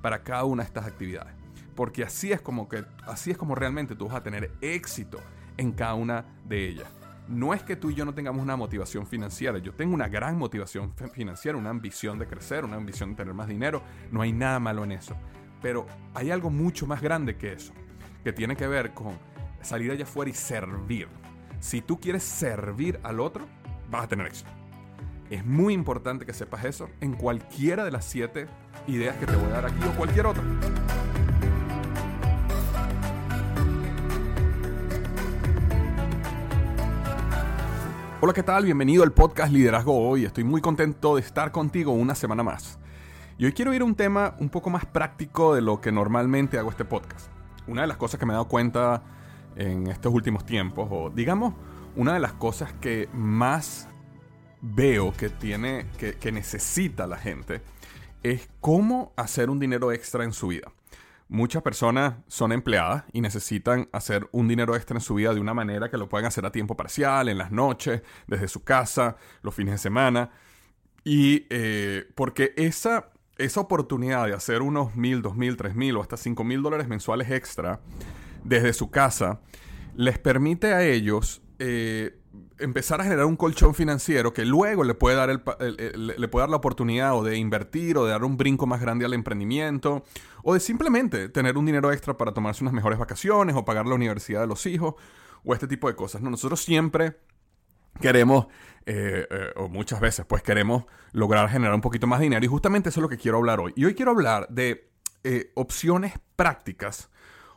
Para cada una de estas actividades. Porque así es como que así es como realmente tú vas a tener éxito en cada una de ellas. No es que tú y yo no tengamos una motivación financiera, yo tengo una gran motivación financiera, una ambición de crecer, una ambición de tener más dinero, no hay nada malo en eso. Pero hay algo mucho más grande que eso, que tiene que ver con salir allá afuera y servir. Si tú quieres servir al otro, vas a tener éxito. Es muy importante que sepas eso en cualquiera de las siete ideas que te voy a dar aquí o cualquier otra. Hola, ¿qué tal? Bienvenido al podcast Liderazgo Hoy. Estoy muy contento de estar contigo una semana más. Y hoy quiero ir a un tema un poco más práctico de lo que normalmente hago este podcast. Una de las cosas que me he dado cuenta en estos últimos tiempos, o digamos, una de las cosas que más veo que tiene, que, que necesita la gente, es cómo hacer un dinero extra en su vida. Muchas personas son empleadas y necesitan hacer un dinero extra en su vida de una manera que lo puedan hacer a tiempo parcial, en las noches, desde su casa, los fines de semana. Y eh, porque esa, esa oportunidad de hacer unos mil, dos mil, tres mil o hasta cinco mil dólares mensuales extra desde su casa les permite a ellos eh, empezar a generar un colchón financiero que luego le puede dar el le puede dar la oportunidad o de invertir o de dar un brinco más grande al emprendimiento o de simplemente tener un dinero extra para tomarse unas mejores vacaciones o pagar la universidad de los hijos o este tipo de cosas. ¿no? Nosotros siempre queremos, eh, eh, o muchas veces, pues queremos lograr generar un poquito más de dinero. Y justamente eso es lo que quiero hablar hoy. Y hoy quiero hablar de eh, opciones prácticas,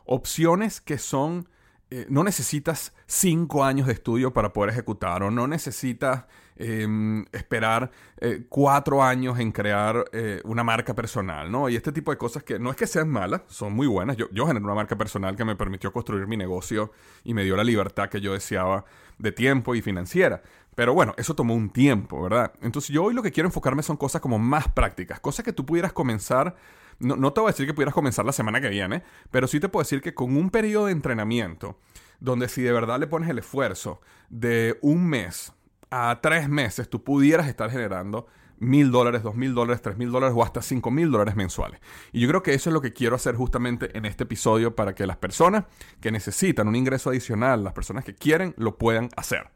opciones que son, eh, no necesitas cinco años de estudio para poder ejecutar, o no necesitas em, esperar eh, cuatro años en crear eh, una marca personal, ¿no? Y este tipo de cosas que no es que sean malas, son muy buenas. Yo, yo generé una marca personal que me permitió construir mi negocio y me dio la libertad que yo deseaba de tiempo y financiera. Pero bueno, eso tomó un tiempo, ¿verdad? Entonces yo hoy lo que quiero enfocarme son cosas como más prácticas, cosas que tú pudieras comenzar, no, no te voy a decir que pudieras comenzar la semana que viene, pero sí te puedo decir que con un periodo de entrenamiento, donde si de verdad le pones el esfuerzo de un mes a tres meses, tú pudieras estar generando mil dólares, dos mil dólares, tres mil dólares o hasta cinco mil dólares mensuales. Y yo creo que eso es lo que quiero hacer justamente en este episodio para que las personas que necesitan un ingreso adicional, las personas que quieren, lo puedan hacer.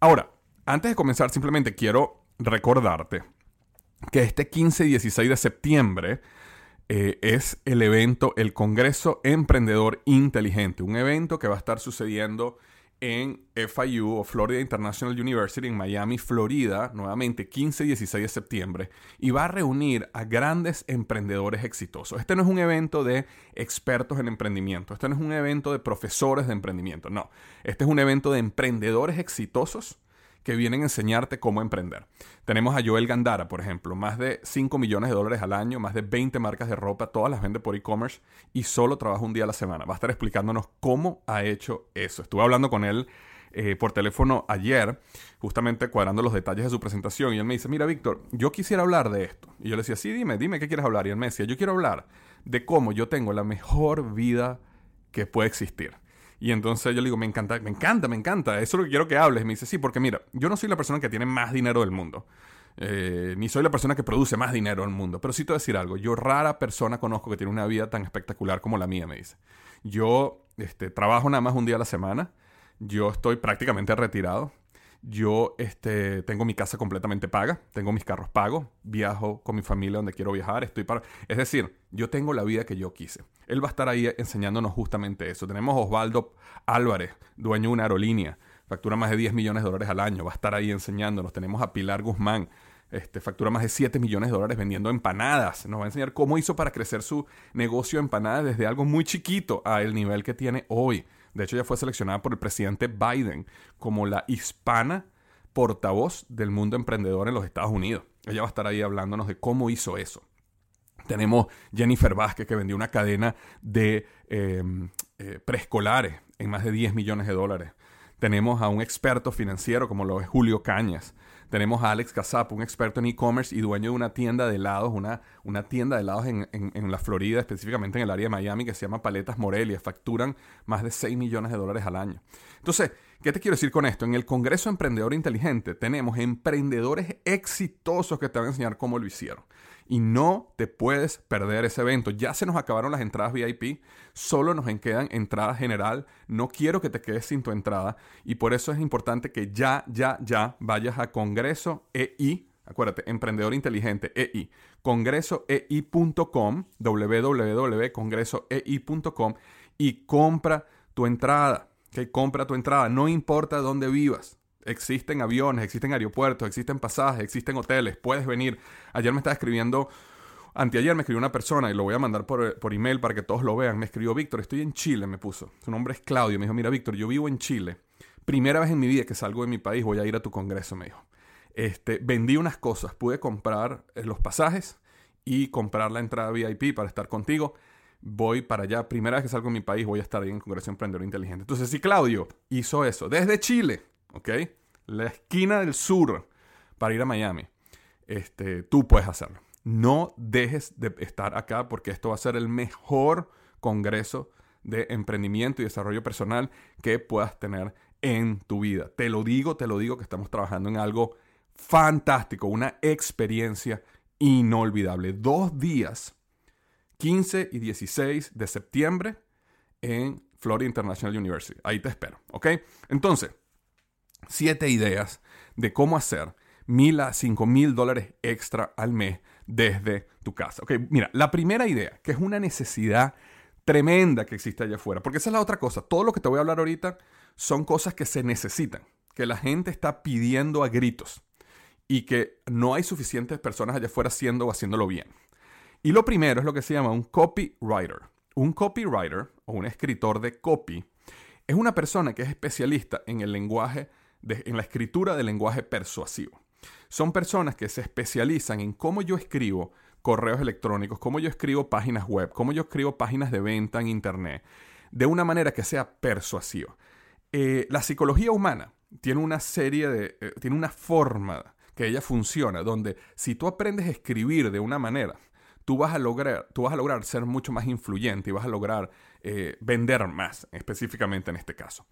Ahora, antes de comenzar, simplemente quiero recordarte que este 15 y 16 de septiembre eh, es el evento, el Congreso Emprendedor Inteligente, un evento que va a estar sucediendo en FIU o Florida International University en Miami, Florida, nuevamente 15 y 16 de septiembre, y va a reunir a grandes emprendedores exitosos. Este no es un evento de expertos en emprendimiento, este no es un evento de profesores de emprendimiento, no, este es un evento de emprendedores exitosos que vienen a enseñarte cómo emprender. Tenemos a Joel Gandara, por ejemplo, más de 5 millones de dólares al año, más de 20 marcas de ropa, todas las vende por e-commerce y solo trabaja un día a la semana. Va a estar explicándonos cómo ha hecho eso. Estuve hablando con él eh, por teléfono ayer, justamente cuadrando los detalles de su presentación y él me dice, mira Víctor, yo quisiera hablar de esto. Y yo le decía, sí, dime, dime qué quieres hablar. Y él me decía, yo quiero hablar de cómo yo tengo la mejor vida que puede existir. Y entonces yo le digo, me encanta, me encanta, me encanta, eso es lo que quiero que hables. Me dice, sí, porque mira, yo no soy la persona que tiene más dinero del mundo. Eh, ni soy la persona que produce más dinero del mundo. Pero sí te voy a decir algo. Yo rara persona conozco que tiene una vida tan espectacular como la mía, me dice. Yo este, trabajo nada más un día a la semana. Yo estoy prácticamente retirado. Yo este, tengo mi casa completamente paga, tengo mis carros pagos, viajo con mi familia donde quiero viajar, estoy para... Es decir, yo tengo la vida que yo quise. Él va a estar ahí enseñándonos justamente eso. Tenemos a Osvaldo Álvarez, dueño de una aerolínea, factura más de 10 millones de dólares al año, va a estar ahí enseñándonos. Tenemos a Pilar Guzmán, este, factura más de 7 millones de dólares vendiendo empanadas. Nos va a enseñar cómo hizo para crecer su negocio de empanadas desde algo muy chiquito a el nivel que tiene hoy. De hecho, ella fue seleccionada por el presidente Biden como la hispana portavoz del mundo emprendedor en los Estados Unidos. Ella va a estar ahí hablándonos de cómo hizo eso. Tenemos Jennifer Vázquez que vendió una cadena de em, eh, preescolares en más de 10 millones de dólares. Tenemos a un experto financiero como lo es Julio Cañas. Tenemos a Alex Casap, un experto en e-commerce y dueño de una tienda de helados, una, una tienda de helados en, en, la Florida, específicamente en el área de Miami, que se llama Paletas Morelia. Facturan más de 6 millones de dólares al año. Entonces, ¿qué te quiero decir con esto? En el Congreso Emprendedor Inteligente tenemos emprendedores exitosos que te van a enseñar cómo lo hicieron y no te puedes perder ese evento. Ya se nos acabaron las entradas VIP, solo nos quedan entradas general. No quiero que te quedes sin tu entrada y por eso es importante que ya, ya, ya vayas a Congreso EI. Acuérdate, Emprendedor Inteligente, EI. Congresoei.com, www.congresoei.com y compra tu entrada. Que compra tu entrada, no importa dónde vivas. Existen aviones, existen aeropuertos, existen pasajes, existen hoteles, puedes venir. Ayer me estaba escribiendo, anteayer me escribió una persona y lo voy a mandar por, por email para que todos lo vean. Me escribió Víctor, estoy en Chile, me puso. Su nombre es Claudio. Me dijo, mira Víctor, yo vivo en Chile. Primera vez en mi vida que salgo de mi país, voy a ir a tu congreso, me dijo. Este, vendí unas cosas, pude comprar eh, los pasajes y comprar la entrada VIP para estar contigo. Voy para allá, primera vez que salgo de mi país, voy a estar ahí en el Congreso Emprendedor Inteligente. Entonces, si Claudio hizo eso desde Chile, ¿ok? La esquina del sur para ir a Miami. Este, tú puedes hacerlo. No dejes de estar acá porque esto va a ser el mejor congreso de emprendimiento y desarrollo personal que puedas tener en tu vida. Te lo digo, te lo digo que estamos trabajando en algo fantástico, una experiencia inolvidable. Dos días, 15 y 16 de septiembre en Florida International University. Ahí te espero, ¿ok? Entonces, siete ideas de cómo hacer mil a cinco mil dólares extra al mes desde tu casa. Ok, mira, la primera idea, que es una necesidad tremenda que existe allá afuera, porque esa es la otra cosa. Todo lo que te voy a hablar ahorita son cosas que se necesitan, que la gente está pidiendo a gritos y que no hay suficientes personas allá afuera haciendo o haciéndolo bien. Y lo primero es lo que se llama un copywriter. Un copywriter o un escritor de copy es una persona que es especialista en el lenguaje en la escritura del lenguaje persuasivo. Son personas que se especializan en cómo yo escribo correos electrónicos, cómo yo escribo páginas web, cómo yo escribo páginas de venta en Internet, de una manera que sea persuasiva. Eh, la psicología humana tiene una serie de, eh, tiene una forma que ella funciona, donde si tú aprendes a escribir de una manera, tú vas a lograr, tú vas a lograr ser mucho más influyente y vas a lograr eh, vender más, específicamente en este caso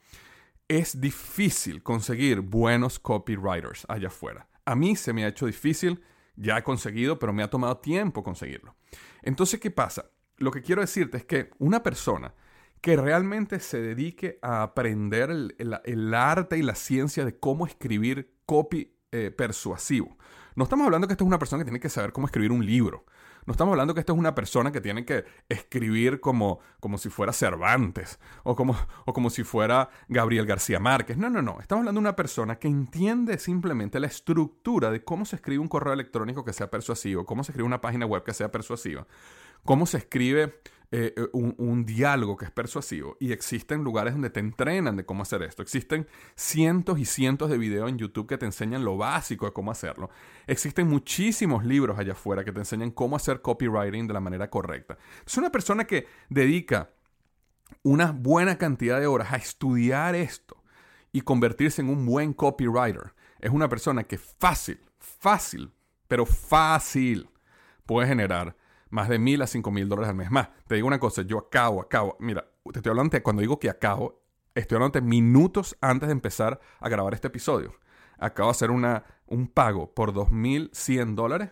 es difícil conseguir buenos copywriters allá afuera. A mí se me ha hecho difícil, ya he conseguido, pero me ha tomado tiempo conseguirlo. Entonces, ¿qué pasa? Lo que quiero decirte es que una persona que realmente se dedique a aprender el, arte y la ciencia de cómo escribir copy eh, persuasivo. No estamos hablando que esta es una persona que tiene que saber cómo escribir un libro. No estamos hablando que esto es una persona que tiene que escribir como, como si fuera Cervantes o como, o como si fuera Gabriel García Márquez. No, no, no. Estamos hablando de una persona que entiende simplemente la estructura de cómo se escribe un correo electrónico que sea persuasivo, cómo se escribe una página web que sea persuasiva, cómo se escribe eh, eh, un, diálogo que es persuasivo y existen lugares donde te entrenan de cómo hacer esto. Existen cientos y cientos de videos en YouTube que te enseñan lo básico de cómo hacerlo. Existen muchísimos libros allá afuera que te enseñan cómo hacer copywriting de la manera correcta. Es una persona que dedica una buena cantidad de horas a estudiar esto y convertirse en un buen copywriter. Es una persona que fácil, fácil, pero fácil puede generar más de mil a cinco mil dólares al mes. Más, te digo una cosa, yo acabo, acabo, mira, te estoy hablando, cuando digo que acabo, estoy hablando de minutos antes de empezar a grabar este episodio. Acabo de hacer una, un pago por 2.100 dólares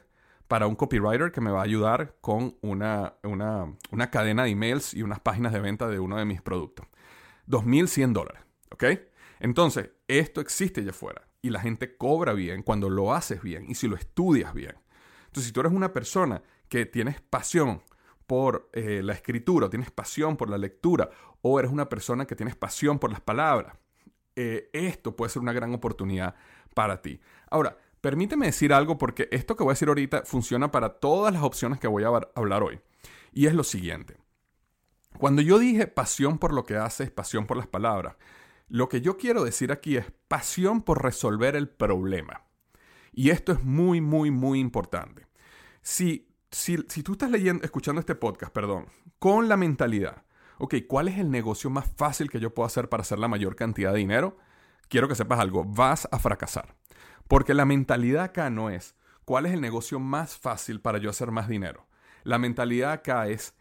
para un copywriter que me va a ayudar con una, una, una cadena de emails y unas páginas de venta de uno de mis productos. 2.100 dólares, ¿ok? Entonces, esto existe allá afuera y la gente cobra bien cuando lo haces bien y si lo estudias bien. Entonces, si tú eres una persona que tienes pasión por eh, la escritura, tienes pasión por la lectura, o eres una persona que tienes pasión por las palabras, eh, esto puede ser una gran oportunidad para ti. Ahora, permíteme decir algo porque esto que voy a decir ahorita funciona para todas las opciones que voy a hablar hoy. Y es lo siguiente. Cuando yo dije pasión por lo que haces, pasión por las palabras, Lo que yo quiero decir aquí es pasión por resolver el problema. Y esto es muy, muy, muy importante. Si, si, tú estás leyendo, escuchando este podcast, perdón, con la mentalidad, ok, ¿cuál es el negocio más fácil que yo puedo hacer para hacer la mayor cantidad de dinero? Quiero que sepas algo, vas a fracasar. Porque la mentalidad acá no es, ¿cuál es el negocio más fácil para yo hacer más dinero? La mentalidad acá es,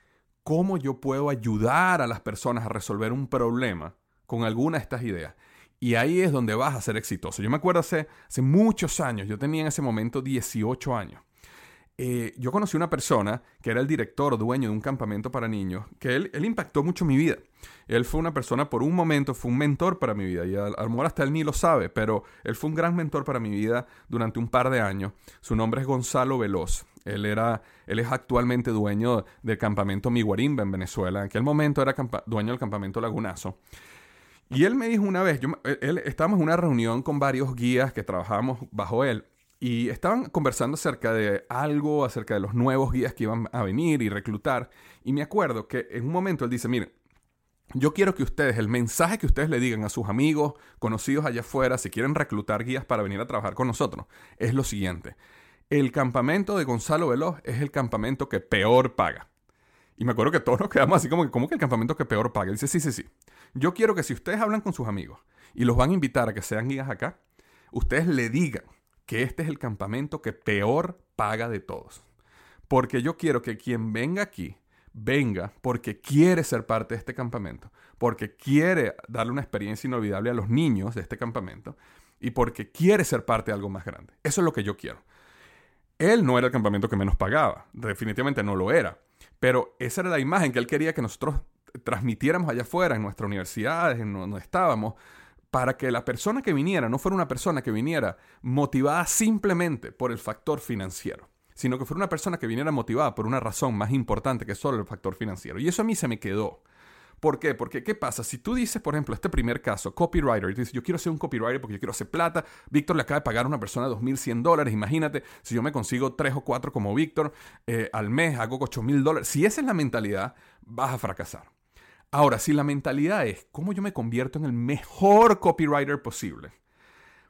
¿cómo yo puedo ayudar a las personas a resolver un problema con alguna de estas ideas? Y ahí es donde vas a ser exitoso. Yo me acuerdo hace, hace muchos años, yo tenía en ese momento 18 años. Eh, yo conocí una persona que era el director, dueño de un campamento para niños, que él, él, impactó mucho mi vida. Él fue una persona, por un momento, fue un mentor para mi vida, y a, lo hasta él ni lo sabe, pero él fue un gran mentor para mi vida durante un par de años. Su nombre es Gonzalo Veloz. Él, era, él es actualmente dueño del campamento Miguarimba en Venezuela. En aquel momento era dueño del campamento Lagunazo. Y él me dijo una vez, yo, él, estábamos en una reunión con varios guías que trabajábamos bajo él, y estaban conversando acerca de algo, acerca de los nuevos guías que iban a venir y reclutar. Y me acuerdo que en un momento él dice, miren, yo quiero que ustedes, el mensaje que ustedes le digan a sus amigos, conocidos allá afuera, si quieren reclutar guías para venir a trabajar con nosotros, es lo siguiente. El campamento de Gonzalo Veloz es el campamento que peor paga. Y me acuerdo que todos nos quedamos así como que, ¿cómo que el campamento que peor paga? dice, sí, sí, sí. Yo quiero que si ustedes hablan con sus amigos y los van a invitar a que sean guías acá, ustedes le digan que este es el campamento que peor paga de todos. Porque yo quiero que quien venga aquí, venga porque quiere ser parte de este campamento, porque quiere darle una experiencia inolvidable a los niños de este campamento y porque quiere ser parte de algo más grande. Eso es lo que yo quiero. Él no era el campamento que menos pagaba, definitivamente no lo era, pero esa era la imagen que él quería que nosotros transmitiéramos allá afuera, en nuestras universidades, en donde estábamos, para que la persona que viniera no fuera una persona que viniera motivada simplemente por el factor financiero, sino que fuera una persona que viniera motivada por una razón más importante que solo el factor financiero. Y eso a mí se me quedó. ¿Por qué? Porque, ¿qué pasa? Si tú dices, por ejemplo, este primer caso, copywriter, y tú dices, yo quiero ser un copywriter porque yo quiero hacer plata, Víctor le acaba de pagar a una persona 2.100 dólares, imagínate, si yo me consigo tres o cuatro como Víctor, eh, al mes hago 8.000 dólares, si esa es la mentalidad, vas a fracasar. Ahora, si la mentalidad es cómo yo me convierto en el mejor copywriter posible,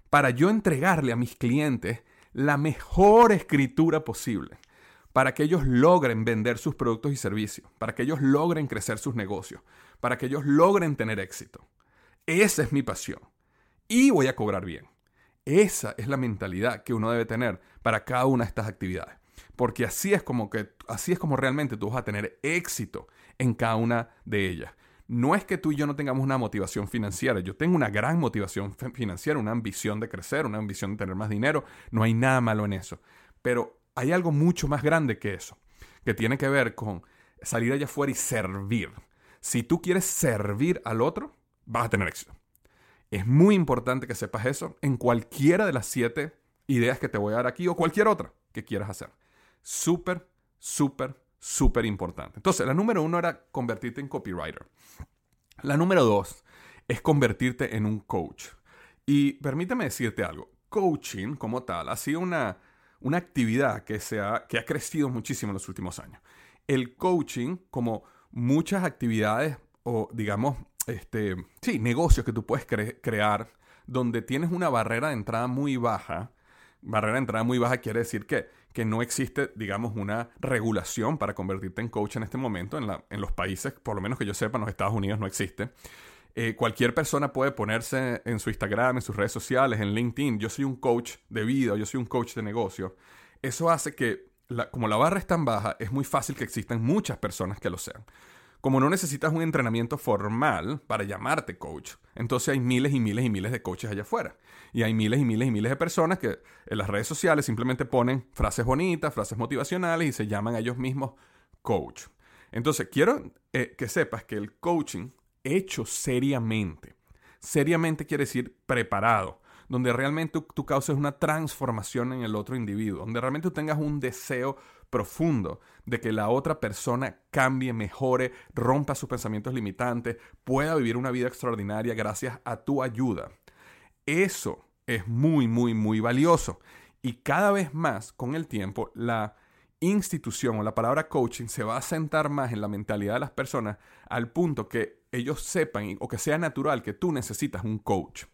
para yo entregarle a mis clientes la mejor escritura posible, para que ellos logren vender sus productos y servicios, para que ellos logren crecer sus negocios, para que ellos logren tener éxito. Esa es mi pasión. Y voy a cobrar bien. Esa es la mentalidad que uno debe tener para cada una de estas actividades. Porque así es como que así es como realmente tú vas a tener éxito en cada una de ellas. No es que tú y yo no tengamos una motivación financiera, yo tengo una gran motivación financiera, una ambición de crecer, una ambición de tener más dinero, no hay nada malo en eso. Pero hay algo mucho más grande que eso, que tiene que ver con salir allá afuera y servir. Si tú quieres servir al otro, vas a tener éxito. Es muy importante que sepas eso en cualquiera de las siete ideas que te voy a dar aquí o cualquier otra que quieras hacer. Súper, súper, súper importante. Entonces, la número uno era convertirte en copywriter. La número dos es convertirte en un coach. Y permíteme decirte algo. Coaching como tal ha sido una, una actividad que, ha, que ha crecido muchísimo en los últimos años. El coaching, como muchas actividades o digamos, este, sí, negocios que tú puedes crear donde tienes una barrera de entrada muy baja. Barrera de entrada muy baja quiere decir que que no existe, digamos, una regulación para convertirte en coach en este momento. En, la, en los países, por lo menos que yo sepa, en los Estados Unidos no existe. Eh, cualquier persona puede ponerse en su Instagram, en sus redes sociales, en LinkedIn, yo soy un coach de vida, yo soy un coach de negocio. Eso hace que, como la barra es tan baja, es muy fácil que existan muchas personas que lo sean como no necesitas un entrenamiento formal para llamarte coach, entonces hay miles y miles y miles de coaches allá afuera. Y hay miles y miles y miles de personas que en las redes sociales simplemente ponen frases bonitas, frases motivacionales y se llaman a ellos mismos coach. Entonces, quiero eh, que sepas que el coaching hecho seriamente, seriamente quiere decir preparado, donde realmente tú, causes una transformación en el otro individuo, donde realmente tú tengas un deseo profundo de que la otra persona cambie, mejore, rompa sus pensamientos limitantes, pueda vivir una vida extraordinaria gracias a tu ayuda. Eso es muy, muy, muy valioso. Y cada vez más, con el tiempo, la institución o la palabra coaching se va a sentar más en la mentalidad de las personas al punto que ellos sepan o que sea natural que tú necesitas un coach.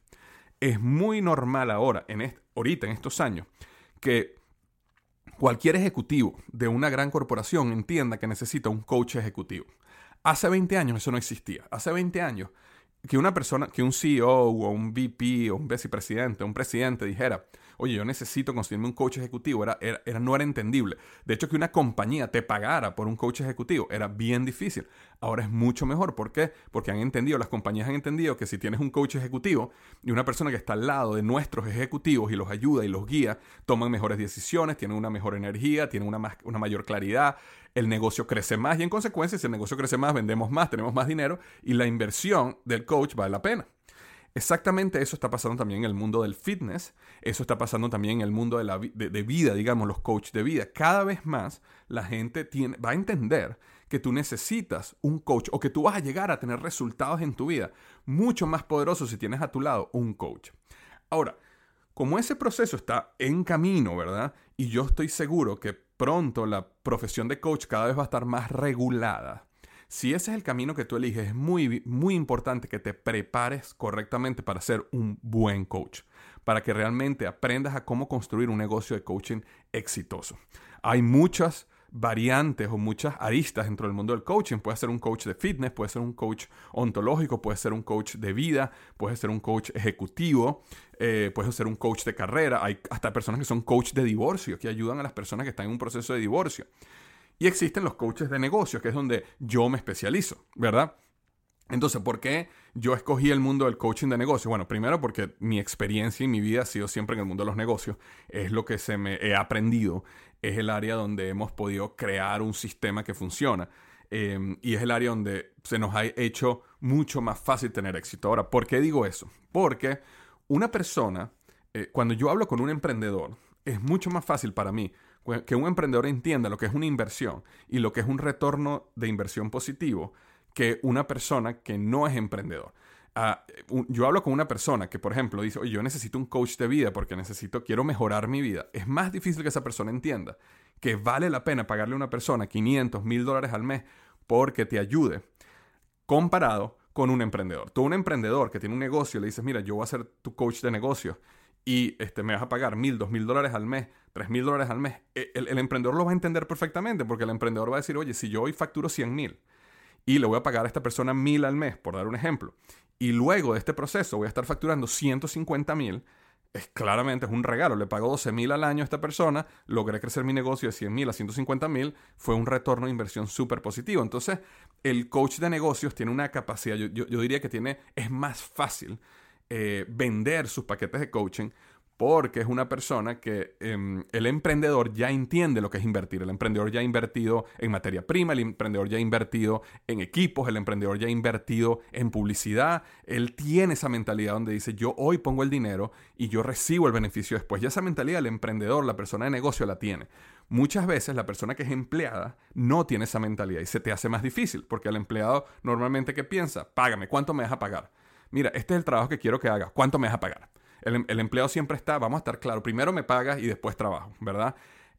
Es muy normal ahora, en ahorita, en estos años, que cualquier ejecutivo de una gran corporación entienda que necesita un coach ejecutivo. Hace 20 años eso no existía. Hace 20 años que una persona, que un CEO o un VP o un vicepresidente un presidente dijera, oye, yo necesito conseguirme un coach ejecutivo, era, era, no era entendible. De hecho, que una compañía te pagara por un coach ejecutivo era bien difícil. Ahora es mucho mejor. ¿Por qué? Porque han entendido, las compañías han entendido que si tienes un coach ejecutivo y una persona que está al lado de nuestros ejecutivos y los ayuda y los guía, toman mejores decisiones, tienen una mejor energía, tienen una, una mayor claridad, el negocio crece más y en consecuencia, si el negocio crece más, vendemos más, tenemos más dinero y la inversión del coach vale la pena. Exactamente eso está pasando también en el mundo del fitness, eso está pasando también en el mundo de, la, de, vida, digamos, los coaches de vida. Cada vez más la gente va a entender que tú necesitas un coach o que tú vas a llegar a tener resultados en tu vida mucho más poderosos si tienes a tu lado un coach. Ahora, como ese proceso está en camino, ¿verdad? Y yo estoy seguro que pronto la profesión de coach cada vez va a estar más regulada si ese es el camino que tú eliges, es muy, muy importante que te prepares correctamente para ser un buen coach, para que realmente aprendas a cómo construir un negocio de coaching exitoso. Hay muchas variantes o muchas aristas dentro del mundo del coaching. Puede ser un coach de fitness, puede ser un coach ontológico, puede ser un coach de vida, puede ser un coach ejecutivo, eh, puede ser un coach de carrera. Hay hasta personas que son coach de divorcio, que ayudan a las personas que están en un proceso de divorcio. Y existen los coaches de negocios, que es donde yo me especializo, ¿verdad? Entonces, ¿por qué yo escogí el mundo del coaching de negocios? Bueno, primero porque mi experiencia y mi vida ha sido siempre en el mundo de los negocios. Es lo que se me he aprendido. Es el área donde hemos podido crear un sistema que funciona. Em, y es el área donde se nos ha hecho mucho más fácil tener éxito. Ahora, ¿por qué digo eso? Porque una persona, eh, cuando yo hablo con un emprendedor, es mucho más fácil para mí que un emprendedor entienda lo que es una inversión y lo que es un retorno de inversión positivo que una persona que no es emprendedor. Ah, yo hablo con una persona que, por ejemplo, dice, yo necesito un coach de vida porque necesito, quiero mejorar mi vida. Es más difícil que esa persona entienda que vale la pena pagarle a una persona 500, 1000 dólares al mes porque te ayude comparado con un emprendedor. Tú un emprendedor que tiene un negocio le dices, mira, yo voy a ser tu coach de negocio y este, me vas a pagar mil, dos mil dólares al mes, tres mil dólares al mes, e, el, emprendedor lo va a entender perfectamente porque el emprendedor va a decir, oye, si yo hoy facturo 100 mil y le voy a pagar a esta persona mil al mes, por dar un ejemplo, y luego de este proceso voy a estar facturando 150 mil, es claramente es un regalo. Le pago 12 mil al año a esta persona, logré crecer mi negocio de 100 mil a 150 mil, fue un retorno de inversión súper positivo. Entonces, el coach de negocios tiene una capacidad, yo, yo, diría que tiene, es más fácil eh, vender sus paquetes de coaching porque es una persona que em, el emprendedor ya entiende lo que es invertir. El emprendedor ya ha invertido en materia prima, el emprendedor ya ha invertido en equipos, el emprendedor ya ha invertido en publicidad. Él tiene esa mentalidad donde dice, yo hoy pongo el dinero y yo recibo el beneficio después. Ya esa mentalidad el emprendedor, la persona de negocio la tiene. Muchas veces la persona que es empleada no tiene esa mentalidad y se te hace más difícil porque el empleado normalmente que piensa, págame, ¿cuánto me vas a pagar? Mira, este es el trabajo que quiero que hagas, ¿cuánto me vas a pagar? El, el empleado siempre está, vamos a estar claro, primero me pagas y después trabajo, ¿verdad?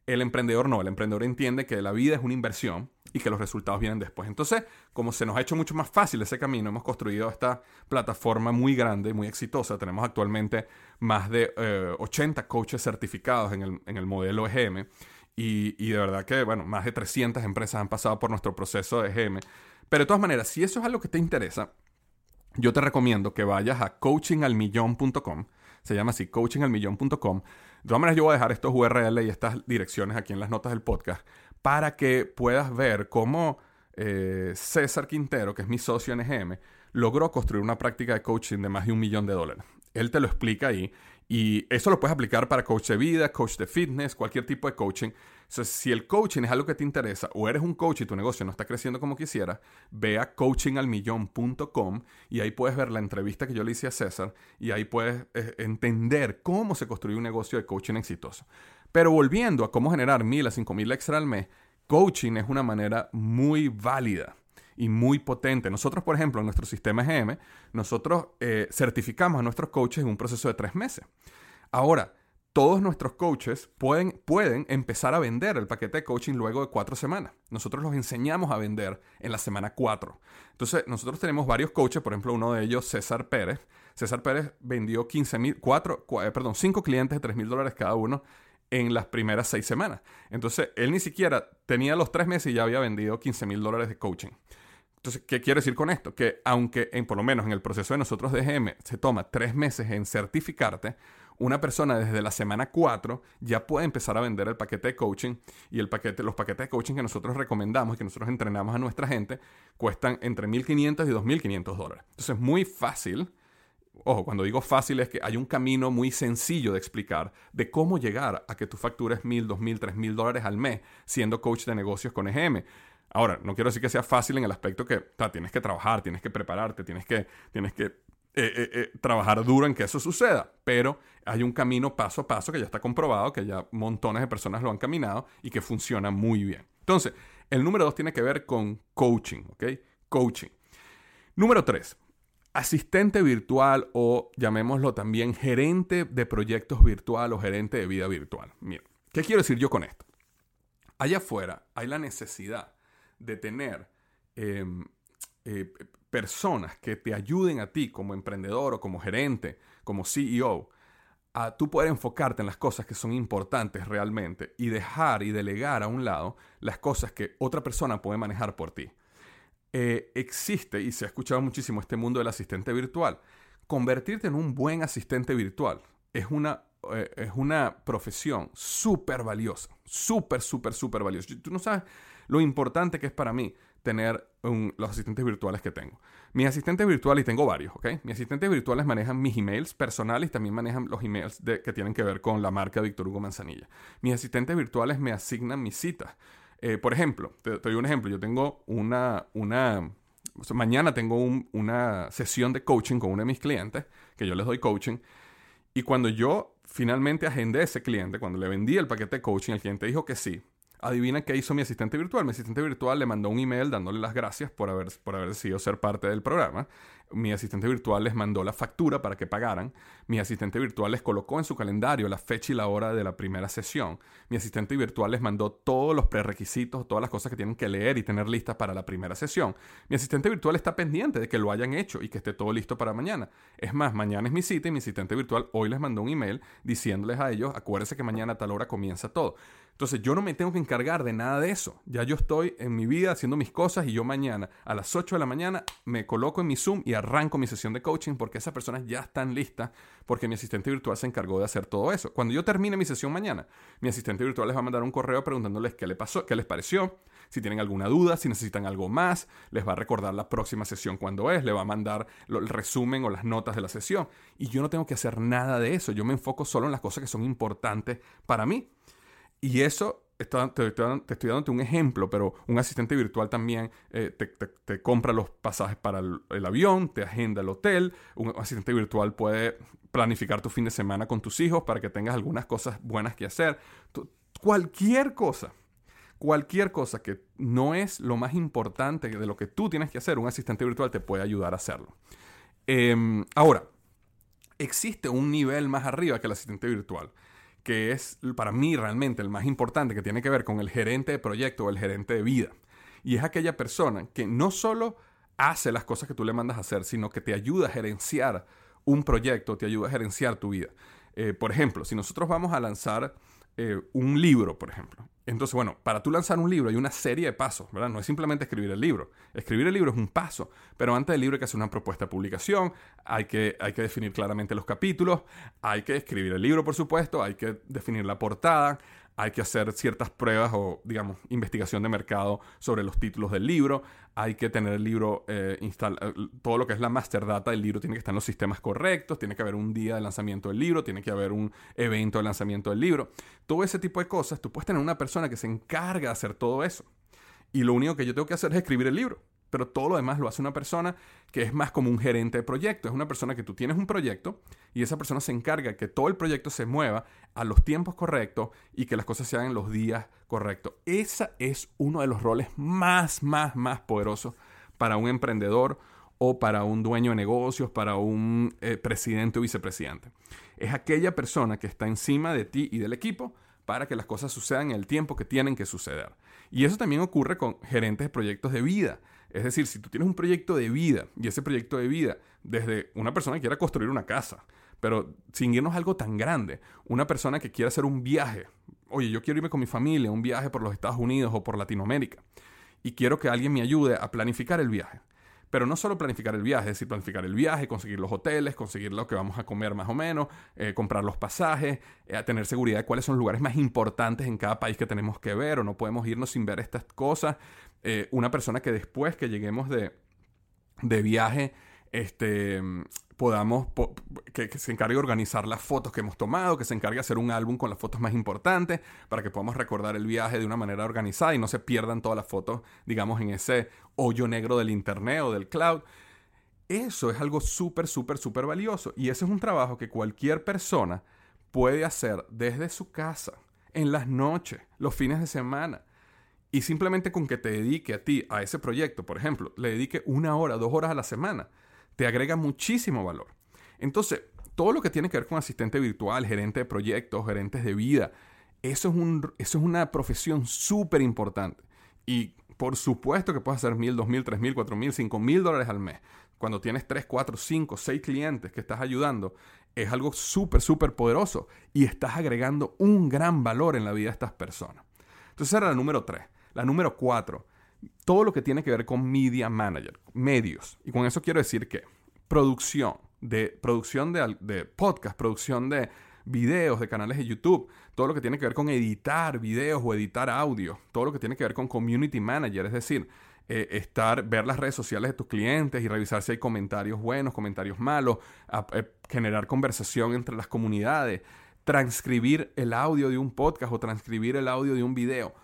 El emprendedor no, el emprendedor entiende que la vida es una inversión y que los resultados vienen después. Entonces, como se nos ha hecho mucho más fácil ese camino, hemos construido esta plataforma muy grande, muy exitosa. Tenemos actualmente más de 80 eh, coaches certificados en el, en el modelo EGM y, y, de verdad que, bueno, más de 300 empresas han pasado por nuestro proceso de EGM. Pero de todas maneras, si eso es algo que te interesa, yo te recomiendo que vayas a coachingalmillón.com. Se llama así, coachingalmillón.com. De todas maneras, yo voy a dejar estos URL y estas direcciones aquí en las notas del podcast para que puedas ver cómo eh, César Quintero, que es mi socio en EGM, logró construir una práctica de coaching de más de un millón de dólares. Él te lo explica ahí y eso lo puedes aplicar para coach de vida, coach de fitness, cualquier tipo de coaching. Entonces, si el coaching es algo que te interesa o eres un coach y tu negocio no está creciendo como quisiera, ve a coachingalmillón.com y ahí puedes ver la entrevista que yo le hice a César y ahí puedes eh, entender cómo se construye un negocio de coaching exitoso. Pero volviendo a cómo generar mil a cinco mil extra al mes, coaching es una manera muy válida y muy potente. Nosotros, por ejemplo, en nuestro sistema GM, nosotros eh, certificamos a nuestros coaches en un proceso de tres meses. Ahora, todos nuestros coaches pueden, pueden empezar a vender el paquete de coaching luego de cuatro semanas. Nosotros los enseñamos a vender en la semana cuatro. Entonces, nosotros tenemos varios coaches, por ejemplo, uno de ellos, César Pérez. César Pérez vendió 15 mil, cuatro, eh, perdón, cinco clientes de 3 mil dólares cada uno en las primeras seis semanas. Entonces, él ni siquiera tenía los tres meses y ya había vendido 15 mil dólares de coaching. Entonces, ¿qué quiero decir con esto? Que aunque, en, por lo menos en el proceso de nosotros de GM, se toma tres meses en certificarte, una persona desde la semana 4 ya puede empezar a vender el paquete de coaching y el paquete, los paquetes de coaching que nosotros recomendamos y que nosotros entrenamos a nuestra gente cuestan entre 1.500 y 2.500 dólares. Entonces es muy fácil, ojo, cuando digo fácil es que hay un camino muy sencillo de explicar de cómo llegar a que tu factura es 1.000, 2.000, 3.000 dólares al mes siendo coach de negocios con EGM. Ahora, no quiero decir que sea fácil en el aspecto que tienes que trabajar, tienes que prepararte, tienes que, tienes que eh, eh, eh, trabajar duro en que eso suceda, pero hay un camino paso a paso que ya está comprobado, que ya montones de personas lo han caminado y que funciona muy bien. Entonces, el número dos tiene que ver con coaching, ¿ok? Coaching. Número tres, asistente virtual o llamémoslo también gerente de proyectos virtual o gerente de vida virtual. Mira, ¿qué quiero decir yo con esto? Allá afuera hay la necesidad de tener em, personas que te ayuden a ti como emprendedor o como gerente, como CEO, a tú poder enfocarte en las cosas que son importantes realmente y dejar y delegar a un lado las cosas que otra persona puede manejar por ti. Eh, existe, y se ha escuchado muchísimo este mundo del asistente virtual, convertirte en un buen asistente virtual es una, eh, es una profesión súper valiosa, súper, súper, súper valiosa. Tú no sabes lo importante que es para mí tener los asistentes virtuales que tengo. Mis asistentes virtuales, y tengo varios, ¿ok? Mis asistentes virtuales manejan mis emails personales y también manejan los emails que tienen que ver con la marca Víctor Hugo Manzanilla. Mis asistentes virtuales me asignan mis citas. Eh, por ejemplo, te, doy un ejemplo. Yo tengo una, una mañana tengo una sesión de coaching con uno de mis clientes, que yo les doy coaching. Y cuando yo finalmente agendé a ese cliente, cuando le vendí el paquete de coaching, el cliente dijo que sí. Adivina qué hizo mi asistente virtual. Mi asistente virtual le mandó un email dándole las gracias por haber, por haber decidido ser parte del programa. Mi asistente virtual les mandó la factura para que pagaran. Mi asistente virtual les colocó en su calendario la fecha y la hora de la primera sesión. Mi asistente virtual les mandó todos los prerequisitos, todas las cosas que tienen que leer y tener listas para la primera sesión. Mi asistente virtual está pendiente de que lo hayan hecho y que esté todo listo para mañana. Es más, mañana es mi cita y mi asistente virtual hoy les mandó un email diciéndoles a ellos, acuérdense que mañana a tal hora comienza todo. Entonces yo no me tengo que encargar de nada de eso. Ya yo estoy en mi vida haciendo mis cosas y yo mañana a las 8 de la mañana me coloco en mi Zoom y arranco mi sesión de coaching porque esas personas ya están listas porque mi asistente virtual se encargó de hacer todo eso. Cuando yo termine mi sesión mañana, mi asistente virtual les va a mandar un correo preguntándoles qué le pasó, qué les pareció, si tienen alguna duda, si necesitan algo más, les va a recordar la próxima sesión cuando es, le va a mandar el resumen o las notas de la sesión. Y yo no tengo que hacer nada de eso. Yo me enfoco solo en las cosas que son importantes para mí. Y eso te, estoy dando un ejemplo, pero un asistente virtual también eh, te, compra los pasajes para el, avión, te agenda el hotel. Un asistente virtual puede planificar tu fin de semana con tus hijos para que tengas algunas cosas buenas que hacer. cualquier cosa, cualquier cosa que no es lo más importante de lo que tú tienes que hacer, un asistente virtual te puede ayudar a hacerlo. Em, ahora, existe un nivel más arriba que el asistente virtual que es para mí realmente el más importante, que tiene que ver con el gerente de proyecto o el gerente de vida. Y es aquella persona que no solo hace las cosas que tú le mandas a hacer, sino que te ayuda a gerenciar un proyecto, te ayuda a gerenciar tu vida. Eh, por ejemplo, si nosotros vamos a lanzar eh, un libro, por ejemplo. Entonces, bueno, para tú lanzar un libro hay una serie de pasos, ¿verdad? No es simplemente escribir el libro. Escribir el libro es un paso, pero antes del libro hay que hacer una propuesta de publicación, hay que, hay que definir claramente los capítulos, hay que escribir el libro, por supuesto, hay que definir la portada, hay que hacer ciertas pruebas o, digamos, investigación de mercado sobre los títulos del libro, hay que tener el libro, eh, eh, todo lo que es la master data del libro tiene que estar en los sistemas correctos, tiene que haber un día de lanzamiento del libro, tiene que haber un evento de lanzamiento del libro, todo ese tipo de cosas, tú puedes tener una persona que se encarga de hacer todo eso. Y lo único que yo tengo que hacer es escribir el libro pero todo lo demás lo hace una persona que es más como un gerente de proyecto. Es una persona que tú tienes un proyecto y esa persona se encarga que todo el proyecto se mueva a los tiempos correctos y que las cosas se hagan en los días correctos. Ese es uno de los roles más, más, más poderosos para un emprendedor o para un dueño de negocios, para un eh, presidente o vicepresidente. es aquella persona que está encima de ti y del equipo para que las cosas sucedan en el tiempo que tienen que suceder. Y eso también ocurre con gerentes de proyectos de vida. Es decir, si tú tienes un proyecto de vida y ese proyecto de vida, desde una persona que quiera construir una casa, pero sin irnos a algo tan grande, una persona que quiera hacer un viaje, oye, yo quiero irme con mi familia, un viaje por los Estados Unidos o por Latinoamérica, y quiero que alguien me ayude a planificar el viaje. Pero no solo planificar el viaje, es decir, planificar el viaje, conseguir los hoteles, conseguir lo que vamos a comer más o menos, eh, comprar los pasajes, eh, tener seguridad de cuáles son los lugares más importantes en cada país que tenemos que ver o no podemos irnos sin ver estas cosas. Eh, una persona que después que lleguemos de, de viaje, este, podamos, que, se encargue de organizar las fotos que hemos tomado, que se encargue de hacer un álbum con las fotos más importantes, para que podamos recordar el viaje de una manera organizada y no se pierdan todas las fotos, digamos, en ese hoyo negro del internet o del cloud. Eso es algo súper, súper, súper valioso. Y ese es un trabajo que cualquier persona puede hacer desde su casa, en las noches, los fines de semana. Y simplemente con que te dedique a ti, a ese proyecto, por ejemplo, le dedique una hora, dos horas a la semana, te agrega muchísimo valor. Entonces, todo lo que tiene que ver con asistente virtual, gerente de proyectos, gerentes de vida, eso es, un, eso es una profesión súper importante. Y por supuesto que puedes hacer mil, dos mil, tres mil, cuatro mil, cinco mil dólares al mes. Cuando tienes tres, cuatro, cinco, seis clientes que estás ayudando, es algo súper, súper poderoso y estás agregando un gran valor en la vida de estas personas. Entonces, era la número tres. La número cuatro, todo lo que tiene que ver con media manager, medios. Y con eso quiero decir que producción, de producción de, de podcast, producción de videos, de canales de YouTube, todo lo que tiene que ver con editar videos o editar audio, todo lo que tiene que ver con community manager, es decir, eh, estar, ver las redes sociales de tus clientes y revisar si hay comentarios buenos, comentarios malos, eh, generar conversación entre las comunidades, transcribir el audio de un podcast o transcribir el audio de un video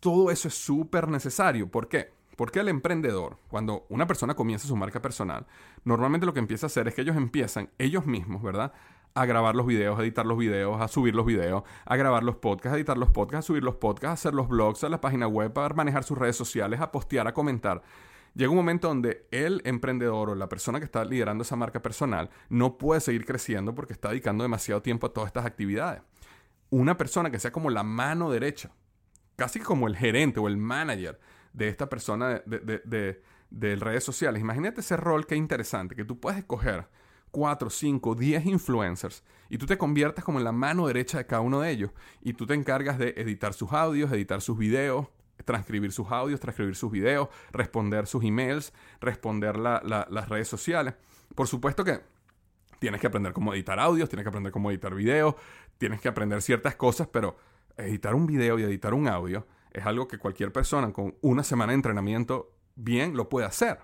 todo eso es súper necesario. ¿Por qué? Porque el emprendedor, cuando una persona comienza su marca personal, normalmente lo que empieza a hacer es que ellos empiezan ellos mismos, ¿verdad? A grabar los videos, a editar los videos, a subir los videos, a grabar los podcasts, a editar los podcasts, a subir los podcasts, a hacer los blogs, a la página web, a manejar sus redes sociales, a postear, a comentar. Llega un momento donde el emprendedor o la persona que está liderando esa marca personal no puede seguir creciendo porque está dedicando demasiado tiempo a todas estas actividades. Una persona que sea como la mano derecha casi como el gerente o el manager de esta persona de, redes sociales. Imagínate ese rol que interesante, que tú puedes escoger 4, 5, 10 influencers y tú te conviertas como en la mano derecha de cada uno de ellos y tú te encargas de editar sus audios, editar sus videos, transcribir sus audios, transcribir sus videos, responder sus emails, responder las redes sociales. Por supuesto que tienes que aprender cómo editar audios, tienes que aprender cómo editar videos, tienes que aprender ciertas cosas, pero editar un video y editar un audio es algo que cualquier persona con una semana de entrenamiento bien lo puede hacer.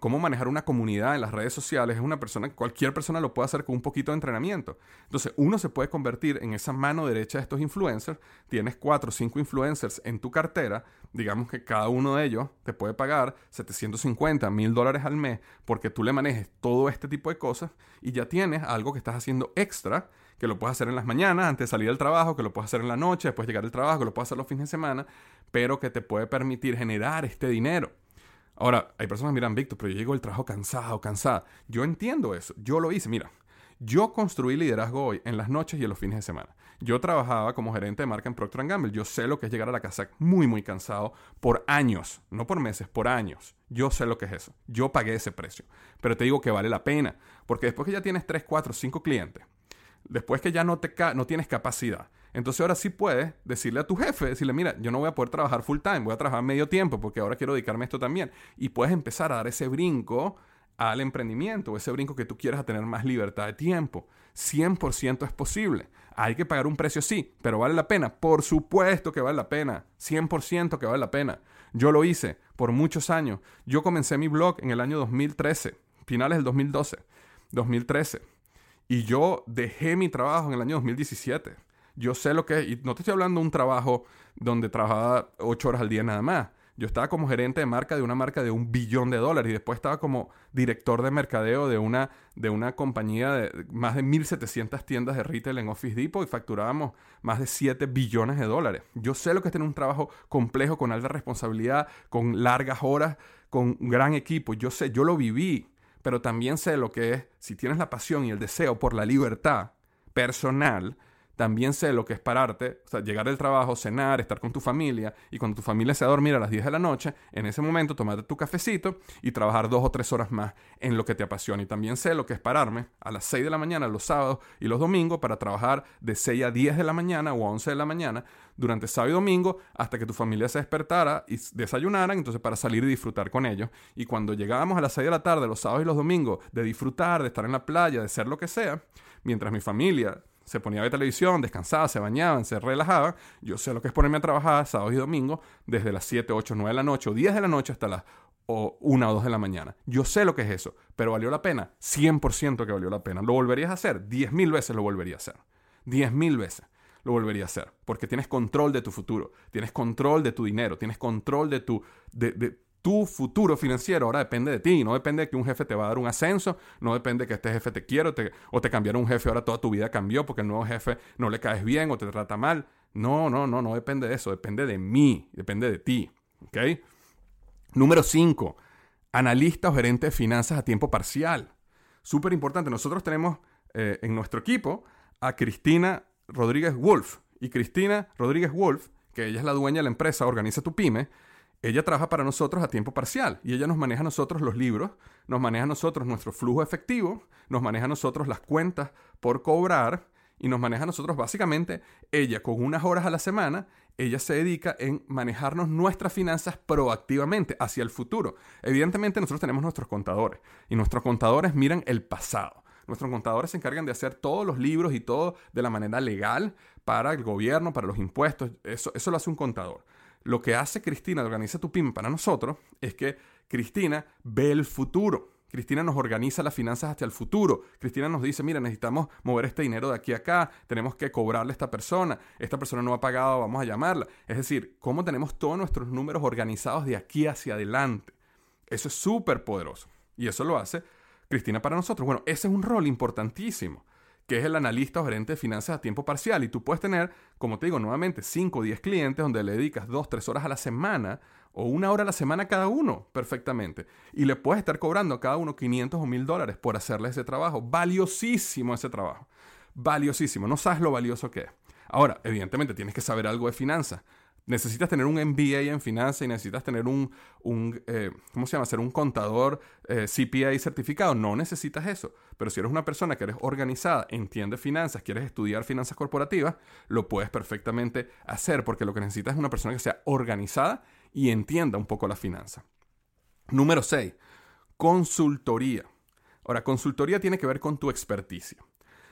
Cómo manejar una comunidad en las redes sociales es una persona cualquier persona lo puede hacer con un poquito de entrenamiento. Entonces, uno se puede convertir en esa mano derecha de estos influencers. Tienes cuatro o cinco influencers en tu cartera. Digamos que cada uno de ellos te puede pagar 750, mil dólares al mes porque tú le manejes todo este tipo de cosas y ya tienes algo que estás haciendo extra que lo puedes hacer en las mañanas antes de salir del trabajo, que lo puedes hacer en la noche después de llegar al trabajo, que lo puedes hacer los fines de semana, pero que te puede permitir generar este dinero. Ahora, hay personas que miran, Víctor, pero yo llego del trabajo cansado, cansada. Yo entiendo eso, yo lo hice, mira. Yo construí liderazgo hoy en las noches y en los fines de semana. Yo trabajaba como gerente de marca en Procter Gamble. Yo sé lo que es llegar a la casa muy, muy cansado por años, no por meses, por años. Yo sé lo que es eso. Yo pagué ese precio. Pero te digo que vale la pena, porque después que ya tienes 3, 4, 5 clientes, después que ya no, te no tienes capacidad, entonces ahora sí puedes decirle a tu jefe, decirle, mira, yo no voy a poder trabajar full time, voy a trabajar medio tiempo porque ahora quiero dedicarme a esto también. Y puedes empezar a dar ese brinco al emprendimiento, ese brinco que tú quieras a tener más libertad de tiempo. 100% es posible. Hay que pagar un precio, sí, pero vale la pena. Por supuesto que vale la pena. 100% que vale la pena. Yo lo hice por muchos años. Yo comencé mi blog en el año 2013, finales del 2012, 2013. Y yo dejé mi trabajo en el año 2017. Yo sé lo que es, y no te estoy hablando de un trabajo donde trabajaba ocho horas al día nada más. Yo estaba como gerente de marca de una marca de un billón de dólares y después estaba como director de mercadeo de una, de una compañía de más de 1.700 tiendas de retail en Office Depot y facturábamos más de 7 billones de dólares. Yo sé lo que es tener un trabajo complejo, con alta responsabilidad, con largas horas, con un gran equipo. Yo sé, yo lo viví pero también sé lo que es, si tienes la pasión y el deseo por la libertad, personal, también sé lo que es pararte, o sea, llegar del trabajo, cenar, estar con tu familia y cuando tu familia se va a dormir a las 10 de la noche, en ese momento tomarte tu cafecito y trabajar dos o tres horas más en lo que te apasiona. Y también sé lo que es pararme a las 6 de la mañana los sábados y los domingos para trabajar de 6 a 10 de la mañana o a 11 de la mañana durante sábado y domingo hasta que tu familia se despertara y desayunaran, entonces para salir y disfrutar con ellos. Y cuando llegábamos a las 6 de la tarde los sábados y los domingos de disfrutar, de estar en la playa, de ser lo que sea, mientras mi familia se ponía a ver televisión, descansaba, se bañaban, se relajaba. Yo sé lo que es ponerme a trabajar sábados y domingos desde las 7, 8, 9 de la noche o 10 de la noche hasta las o 1 o 2 de la mañana. Yo sé lo que es eso, pero ¿valió la pena? 100% que valió la pena. ¿Lo volverías a hacer? 10.000 veces lo volvería a hacer. 10.000 veces lo volvería a hacer. Porque tienes control de tu futuro, tienes control de tu dinero, tienes control de tu, tu futuro financiero ahora depende de ti, no depende de que un jefe te va a dar un ascenso, no depende de que este jefe te quiera o te, o cambiaron un jefe, ahora toda tu vida cambió porque el nuevo jefe no le caes bien o te trata mal. No, no, no, no depende de eso, depende de mí, depende de ti. ¿Ok? Número 5. Analista o gerente de finanzas a tiempo parcial. Súper importante. Nosotros tenemos eh, en nuestro equipo a Cristina Rodríguez Wolf. Y Cristina Rodríguez Wolf, que ella es la dueña de la empresa Organiza tu Pyme, ella trabaja para nosotros a tiempo parcial y ella nos maneja a nosotros los libros, nos maneja a nosotros nuestro flujo efectivo, nos maneja a nosotros las cuentas por cobrar y nos maneja a nosotros básicamente ella con unas horas a la semana, ella se dedica en manejarnos nuestras finanzas proactivamente hacia el futuro. Evidentemente nosotros tenemos nuestros contadores y nuestros contadores miran el pasado. Nuestros contadores se encargan de hacer todos los libros y todo de la manera legal para el gobierno, para los impuestos. Eso, eso lo hace un contador. Lo que hace Cristina de Organiza tu PYME para nosotros es que Cristina ve el futuro. Cristina nos organiza las finanzas hacia el futuro. Cristina nos dice, mira, necesitamos mover este dinero de aquí a acá, tenemos que cobrarle a esta persona, esta persona no ha pagado, vamos a llamarla. Es decir, cómo tenemos todos nuestros números organizados de aquí hacia adelante. Eso es súper poderoso. Y eso lo hace Cristina para nosotros. Bueno, ese es un rol importantísimo que es el analista o gerente de finanzas a tiempo parcial. Y tú puedes tener, como te digo, nuevamente 5 o 10 clientes donde le dedicas 2, 3 horas a la semana o una hora a la semana cada uno perfectamente. Y le puedes estar cobrando a cada uno 500 o 1000 dólares por hacerle ese trabajo. Valiosísimo ese trabajo. Valiosísimo. No sabes lo valioso que es. Ahora, evidentemente tienes que saber algo de finanzas. Necesitas tener un MBA en finanzas y necesitas tener un, eh, ¿cómo se llama? Ser un contador eh, CPA certificado. No necesitas eso. Pero si eres una persona que eres organizada, entiende finanzas, quieres estudiar finanzas corporativas, lo puedes perfectamente hacer porque lo que necesitas es una persona que sea organizada y entienda un poco la finanza. Número 6. Consultoría. Ahora, consultoría tiene que ver con tu experticia.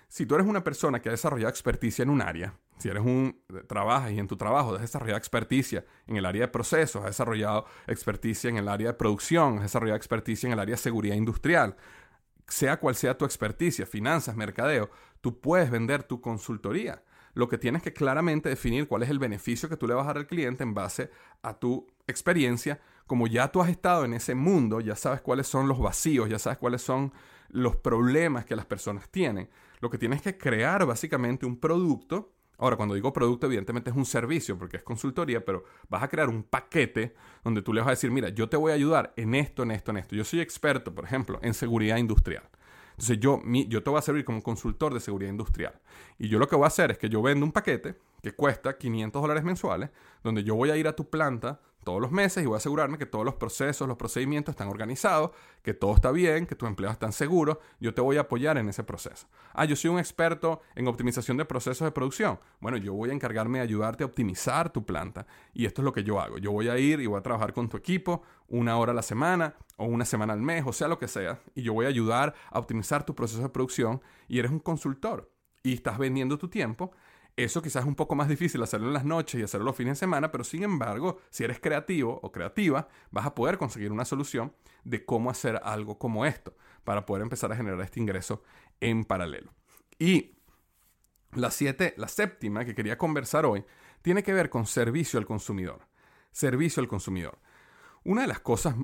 Si tú eres una persona que ha desarrollado experticia en un área, si eres un trabajas y en tu trabajo has desarrollado experticia en el área de procesos, has desarrollado experticia en el área de producción, has desarrollado experticia en el área de seguridad industrial, sea cual sea tu experticia, finanzas, mercadeo, tú puedes vender tu consultoría. Lo que tienes que claramente definir cuál es el beneficio que tú le vas a dar al cliente en base a tu experiencia. Como ya tú has estado en ese mundo, ya sabes cuáles son los vacíos, ya sabes cuáles son los problemas que las personas tienen. Lo que tienes que crear básicamente un producto. Ahora, cuando digo producto, evidentemente es un servicio porque es consultoría, pero vas a crear un paquete donde tú le vas a decir, mira, yo te voy a ayudar en esto, en esto, en esto. Yo soy experto, por ejemplo, en seguridad industrial. Entonces yo, yo te voy a servir como consultor de seguridad industrial. Y yo lo que voy a hacer es que yo vendo un paquete que cuesta 500 dólares mensuales, donde yo voy a ir a tu planta todos los meses y voy a asegurarme que todos los procesos, los procedimientos están organizados, que todo está bien, que tus empleados están seguros. Yo te voy a apoyar en ese proceso. Ah, yo soy un experto en optimización de procesos de producción. Bueno, yo voy a encargarme de ayudarte a optimizar tu planta. Y esto es lo que yo hago. Yo voy a ir y voy a trabajar con tu equipo una hora a la semana o una semana al mes, o sea lo que sea. Y yo voy a ayudar a optimizar tu proceso de producción. Y eres un consultor y estás vendiendo tu tiempo eso quizás es un poco más difícil hacerlo en las noches y hacerlo los fines de semana, pero sin embargo, si eres creativo o creativa, vas a poder conseguir una solución de cómo hacer algo como esto para poder empezar a generar este ingreso en paralelo. Y la, siete, la séptima que quería conversar hoy tiene que ver con servicio al consumidor. Servicio al consumidor. Una de las cosas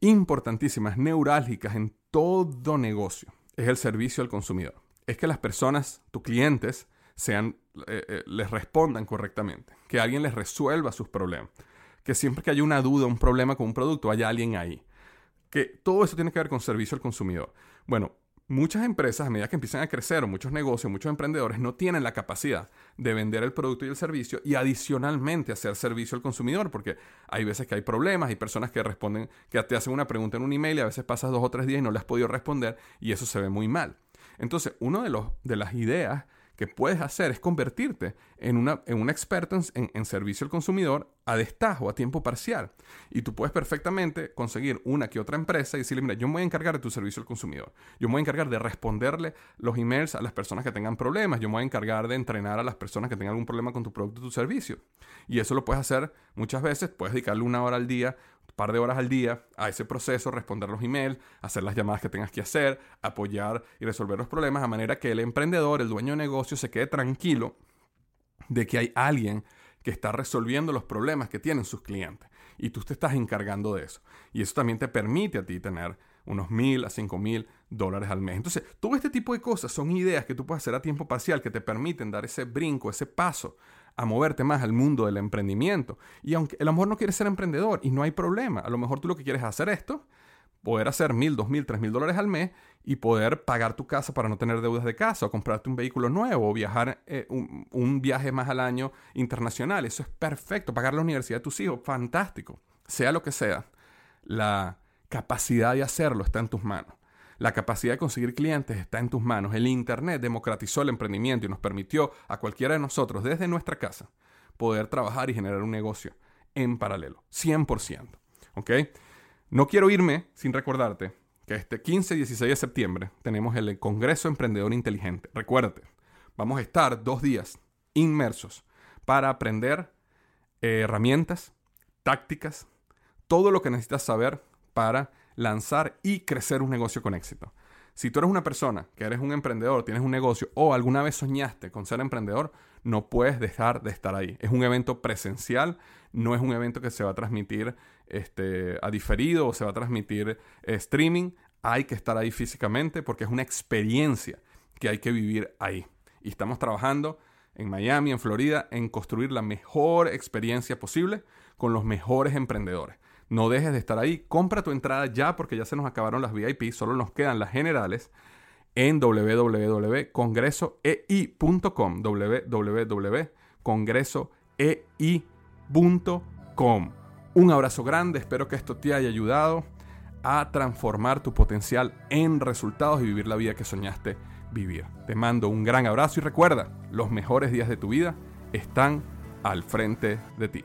importantísimas, neurálgicas en todo negocio, es el servicio al consumidor. Es que las personas, tus clientes, sean, eh, eh, les respondan correctamente, que alguien les resuelva sus problemas, que siempre que haya una duda, un problema con un producto, haya alguien ahí. Que todo eso tiene que ver con servicio al consumidor. Bueno, muchas empresas, a medida que empiezan a crecer, muchos negocios, muchos emprendedores, no tienen la capacidad de vender el producto y el servicio y adicionalmente hacer servicio al consumidor, porque hay veces que hay problemas, hay personas que responden, que te hacen una pregunta en un email y a veces pasas dos o tres días y no le has podido responder y eso se ve muy mal. Entonces, una de, los, de las ideas que puedes hacer es convertirte en, una, en un experto en, servicio al consumidor a destajo, a tiempo parcial. Y tú puedes perfectamente conseguir una que otra empresa y decirle, mira, yo me voy a encargar de tu servicio al consumidor. Yo me voy a encargar de responderle los emails a las personas que tengan problemas. Yo me voy a encargar de entrenar a las personas que tengan algún problema con tu producto o tu servicio. Y eso lo puedes hacer muchas veces. Puedes dedicarle una hora al día par de horas al día a ese proceso, responder los emails, hacer las llamadas que tengas que hacer, apoyar y resolver los problemas, a manera que el emprendedor, el dueño de negocio, se quede tranquilo de que hay alguien que está resolviendo los problemas que tienen sus clientes. Y tú te estás encargando de eso. Y eso también te permite a ti tener unos mil a cinco mil dólares al mes. Entonces, todo este tipo de cosas son ideas que tú puedes hacer a tiempo parcial que te permiten dar ese brinco, ese paso a moverte más al mundo del emprendimiento. Y aunque a lo mejor no quieres ser emprendedor y no hay problema, a lo mejor tú lo que quieres es hacer esto, poder hacer mil, dos mil, tres mil dólares al mes y poder pagar tu casa para no tener deudas de casa o comprarte un vehículo nuevo o viajar eh, un, un, viaje más al año internacional. Eso es perfecto. Pagar la universidad de tus hijos, fantástico. Sea lo que sea, la capacidad de hacerlo está en tus manos. La capacidad de conseguir clientes está en tus manos. El Internet democratizó el emprendimiento y nos permitió a cualquiera de nosotros desde nuestra casa poder trabajar y generar un negocio en paralelo. 100%. ¿Ok? No quiero irme sin recordarte que este 15 y 16 de septiembre tenemos el Congreso Emprendedor Inteligente. Recuérdate, vamos a estar dos días inmersos para aprender eh, herramientas, tácticas, todo lo que necesitas saber para lanzar y crecer un negocio con éxito. Si tú eres una persona que eres un emprendedor, tienes un negocio o alguna vez soñaste con ser emprendedor, no puedes dejar de estar ahí. Es un evento presencial, no es un evento que se va a transmitir este, a diferido o se va a transmitir eh, streaming. Hay que estar ahí físicamente porque es una experiencia que hay que vivir ahí. Y estamos trabajando en Miami, en Florida, en construir la mejor experiencia posible con los mejores emprendedores. No dejes de estar ahí. Compra tu entrada ya porque ya se nos acabaron las VIP. Solo nos quedan las generales en www.congresoei.com. www.congresoei.com. Un abrazo grande. Espero que esto te haya ayudado a transformar tu potencial en resultados y vivir la vida que soñaste vivir. Te mando un gran abrazo y recuerda, los mejores días de tu vida están al frente de ti.